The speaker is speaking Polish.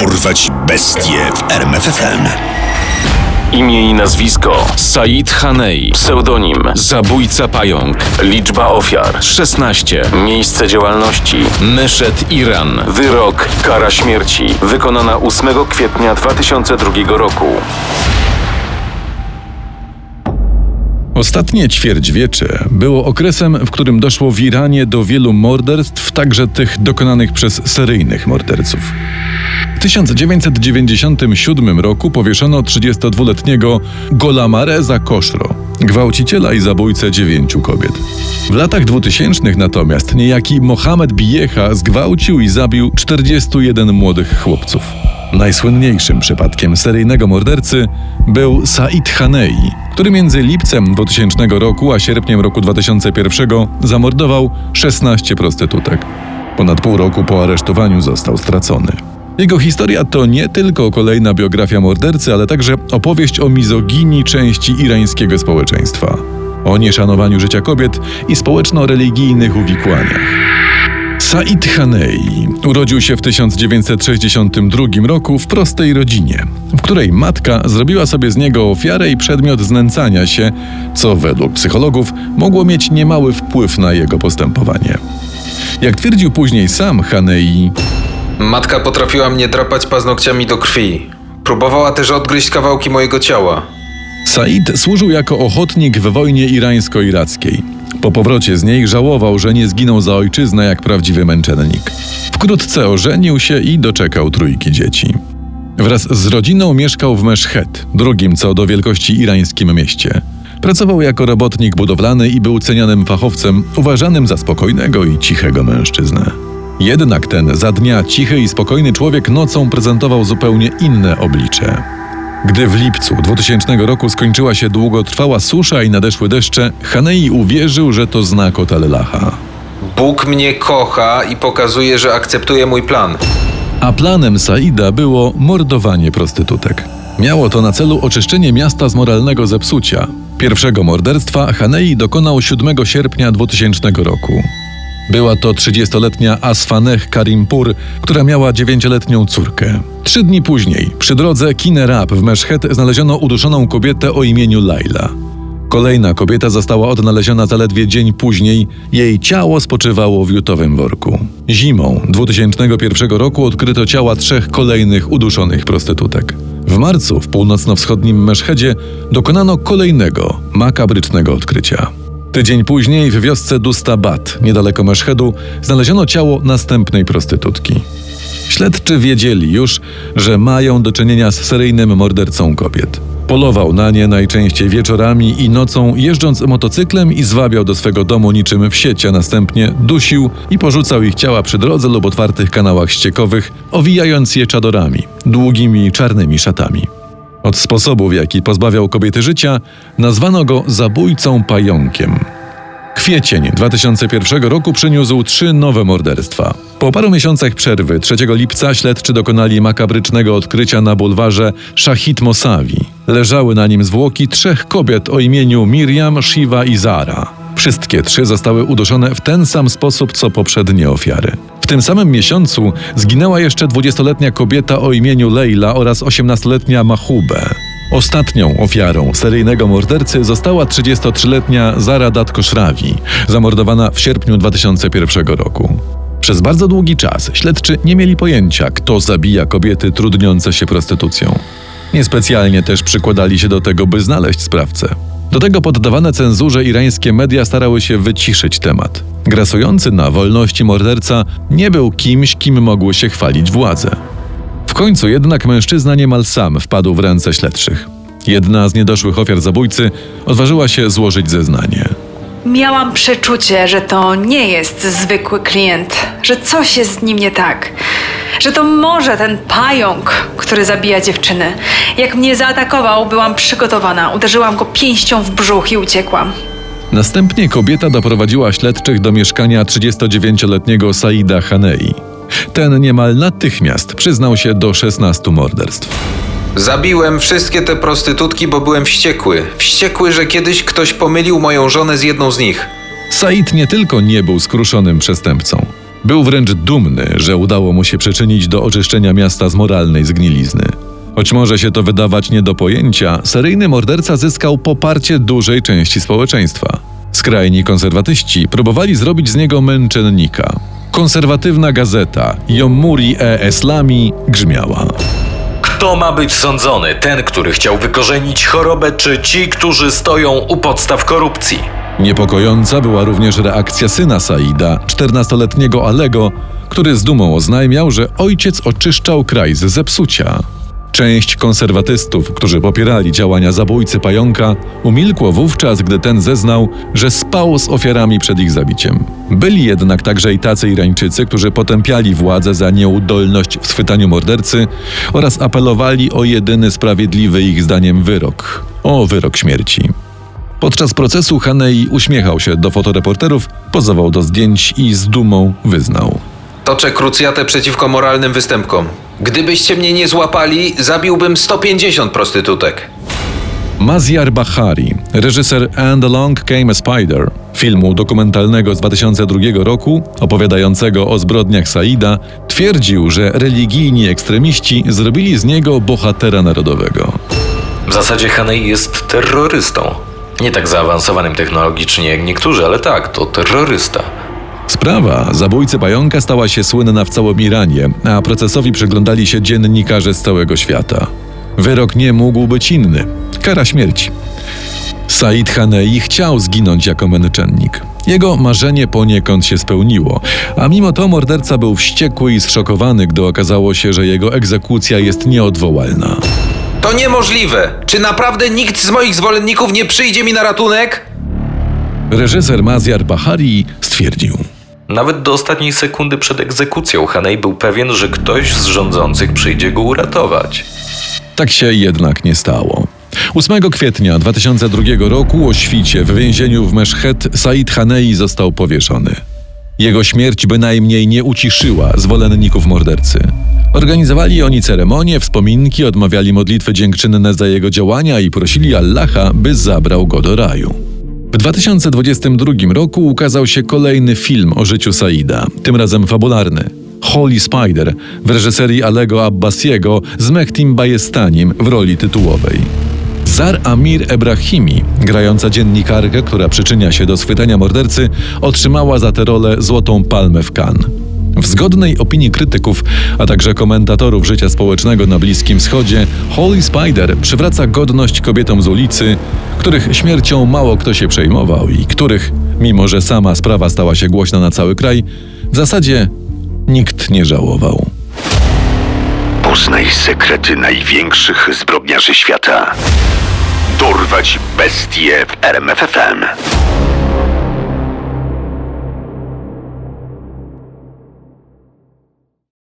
Dorwać bestie w RMFFM. Imię i nazwisko. Said Hanei, pseudonim. Zabójca Pająk, liczba ofiar. 16, miejsce działalności. Meszet Iran, wyrok. Kara śmierci, wykonana 8 kwietnia 2002 roku. Ostatnie ćwierćwiecze było okresem, w którym doszło w Iranie do wielu morderstw, także tych dokonanych przez seryjnych morderców. W 1997 roku powieszono 32-letniego Golamareza Koszro, gwałciciela i zabójcę dziewięciu kobiet. W latach 2000 natomiast niejaki Mohamed Bijecha zgwałcił i zabił 41 młodych chłopców. Najsłynniejszym przypadkiem seryjnego mordercy był Said Hanei, który między lipcem 2000 roku a sierpniem roku 2001 zamordował 16 prostytutek. Ponad pół roku po aresztowaniu został stracony. Jego historia to nie tylko kolejna biografia mordercy, ale także opowieść o mizoginii części irańskiego społeczeństwa, o nieszanowaniu życia kobiet i społeczno-religijnych uwikłaniach. Said Hanei urodził się w 1962 roku w prostej rodzinie, w której matka zrobiła sobie z niego ofiarę i przedmiot znęcania się, co według psychologów mogło mieć niemały wpływ na jego postępowanie. Jak twierdził później sam Hanei, Matka potrafiła mnie drapać paznokciami do krwi. Próbowała też odgryźć kawałki mojego ciała. Said służył jako ochotnik w wojnie irańsko-irackiej. Po powrocie z niej żałował, że nie zginął za ojczyznę jak prawdziwy męczennik. Wkrótce ożenił się i doczekał trójki dzieci. Wraz z rodziną mieszkał w Meszhet, drugim co do wielkości irańskim mieście. Pracował jako robotnik budowlany i był cenionym fachowcem, uważanym za spokojnego i cichego mężczyznę. Jednak ten za dnia cichy i spokojny człowiek nocą prezentował zupełnie inne oblicze. Gdy w lipcu 2000 roku skończyła się długotrwała susza i nadeszły deszcze, Hanei uwierzył, że to znak od. Bóg mnie kocha i pokazuje, że akceptuje mój plan. A planem Saida było mordowanie prostytutek. Miało to na celu oczyszczenie miasta z moralnego zepsucia. Pierwszego morderstwa Hanei dokonał 7 sierpnia 2000 roku. Była to 30-letnia Asfaneh Karimpur, która miała 9-letnią córkę. Trzy dni później, przy drodze Kinerab w Meszhet znaleziono uduszoną kobietę o imieniu Laila. Kolejna kobieta została odnaleziona zaledwie dzień później. Jej ciało spoczywało w jutowym worku. Zimą 2001 roku odkryto ciała trzech kolejnych uduszonych prostytutek. W marcu w północno-wschodnim Meszhedzie dokonano kolejnego makabrycznego odkrycia. Tydzień później w wiosce Dustabat, niedaleko Meszhedu, znaleziono ciało następnej prostytutki. Śledczy wiedzieli już, że mają do czynienia z seryjnym mordercą kobiet. Polował na nie najczęściej wieczorami i nocą, jeżdżąc motocyklem i zwabiał do swego domu niczym w sieć, a następnie dusił i porzucał ich ciała przy drodze lub otwartych kanałach ściekowych, owijając je czadorami, długimi czarnymi szatami. Od sposobu, w jaki pozbawiał kobiety życia, nazwano go zabójcą pająkiem. Kwiecień 2001 roku przyniósł trzy nowe morderstwa. Po paru miesiącach przerwy 3 lipca śledczy dokonali makabrycznego odkrycia na bulwarze Shahid Mosawi. Leżały na nim zwłoki trzech kobiet o imieniu Miriam, Shiva i Zara. Wszystkie trzy zostały uduszone w ten sam sposób co poprzednie ofiary. W tym samym miesiącu zginęła jeszcze 20-letnia kobieta o imieniu Leila oraz 18-letnia Mahube. Ostatnią ofiarą seryjnego mordercy została 33-letnia Zara Datko-Szrawi, zamordowana w sierpniu 2001 roku. Przez bardzo długi czas śledczy nie mieli pojęcia, kto zabija kobiety trudniące się prostytucją. Niespecjalnie też przykładali się do tego, by znaleźć sprawcę. Do tego poddawane cenzurze irańskie media starały się wyciszyć temat. Grasujący na wolności morderca nie był kimś, kim mogły się chwalić władze. W końcu jednak mężczyzna niemal sam wpadł w ręce śledczych. Jedna z niedoszłych ofiar zabójcy odważyła się złożyć zeznanie. Miałam przeczucie, że to nie jest zwykły klient, że coś jest z nim nie tak. Że to może ten pająk, który zabija dziewczyny. Jak mnie zaatakował, byłam przygotowana. Uderzyłam go pięścią w brzuch i uciekłam. Następnie kobieta doprowadziła śledczych do mieszkania 39-letniego Saida Hanei. Ten niemal natychmiast przyznał się do 16 morderstw. Zabiłem wszystkie te prostytutki, bo byłem wściekły. Wściekły, że kiedyś ktoś pomylił moją żonę z jedną z nich. Said nie tylko nie był skruszonym przestępcą, Był wręcz dumny, że udało mu się przyczynić do oczyszczenia miasta z moralnej zgnilizny. Choć może się to wydawać nie do pojęcia, seryjny morderca zyskał poparcie dużej części społeczeństwa. Skrajni konserwatyści próbowali zrobić z niego męczennika. Konserwatywna gazeta Yomuri e Eslami grzmiała. Kto ma być sądzony? Ten, który chciał wykorzenić chorobę, czy ci, którzy stoją u podstaw korupcji? Niepokojąca była również reakcja syna Saida, 14-letniego Alego, który z dumą oznajmiał, że ojciec oczyszczał kraj z zepsucia. Część konserwatystów, którzy popierali działania zabójcy pająka, umilkło wówczas, gdy ten zeznał, że spał z ofiarami przed ich zabiciem. Byli jednak także i tacy Irańczycy, którzy potępiali władzę za nieudolność w schwytaniu mordercy oraz apelowali o jedyny sprawiedliwy ich zdaniem wyrok o wyrok śmierci. Podczas procesu Hanei uśmiechał się do fotoreporterów, pozował do zdjęć i z dumą wyznał. Toczę krucjatę przeciwko moralnym występkom. Gdybyście mnie nie złapali, zabiłbym 150 prostytutek. Maziar Bahari, reżyser And Along Came a Spider, filmu dokumentalnego z 2002 roku opowiadającego o zbrodniach Saida, twierdził, że religijni ekstremiści zrobili z niego bohatera narodowego. W zasadzie Hanei jest terrorystą. Nie tak zaawansowanym technologicznie jak niektórzy, ale tak, to terrorysta. Sprawa zabójcy pająka stała się słynna w całym Iranie, a procesowi przyglądali się dziennikarze z całego świata. Wyrok nie mógł być inny kara śmierci. Said Hanei chciał zginąć jako męczennik. Jego marzenie poniekąd się spełniło, a mimo to morderca był wściekły i zszokowany, gdy okazało się, że jego egzekucja jest nieodwołalna. To niemożliwe! Czy naprawdę nikt z moich zwolenników nie przyjdzie mi na ratunek? Reżyser Maziar Bahari stwierdził. Nawet do ostatniej sekundy przed egzekucją Hanei był pewien, że ktoś z rządzących przyjdzie go uratować. Tak się jednak nie stało. 8 kwietnia 2002 roku o świcie w więzieniu w Meszhet Said Hanei został powieszony. Jego śmierć bynajmniej nie uciszyła zwolenników mordercy. Organizowali oni ceremonie, wspominki, odmawiali modlitwy dziękczynne za jego działania i prosili Allaha, by zabrał go do raju. W 2022 roku ukazał się kolejny film o życiu Saida, tym razem fabularny. Holy Spider w reżyserii Alego Abbasiego z Mehdim Bajestanim w roli tytułowej. Zar Amir Ebrahimi, grająca dziennikarkę, która przyczynia się do schwytania mordercy, otrzymała za tę rolę Złotą Palmę w Cannes. W zgodnej opinii krytyków, a także komentatorów życia społecznego na Bliskim Wschodzie, Holy Spider przywraca godność kobietom z ulicy, których śmiercią mało kto się przejmował i których, mimo że sama sprawa stała się głośna na cały kraj, w zasadzie nikt nie żałował. Poznaj sekrety największych zbrodniarzy świata. Dorwać bestie w RMFFM.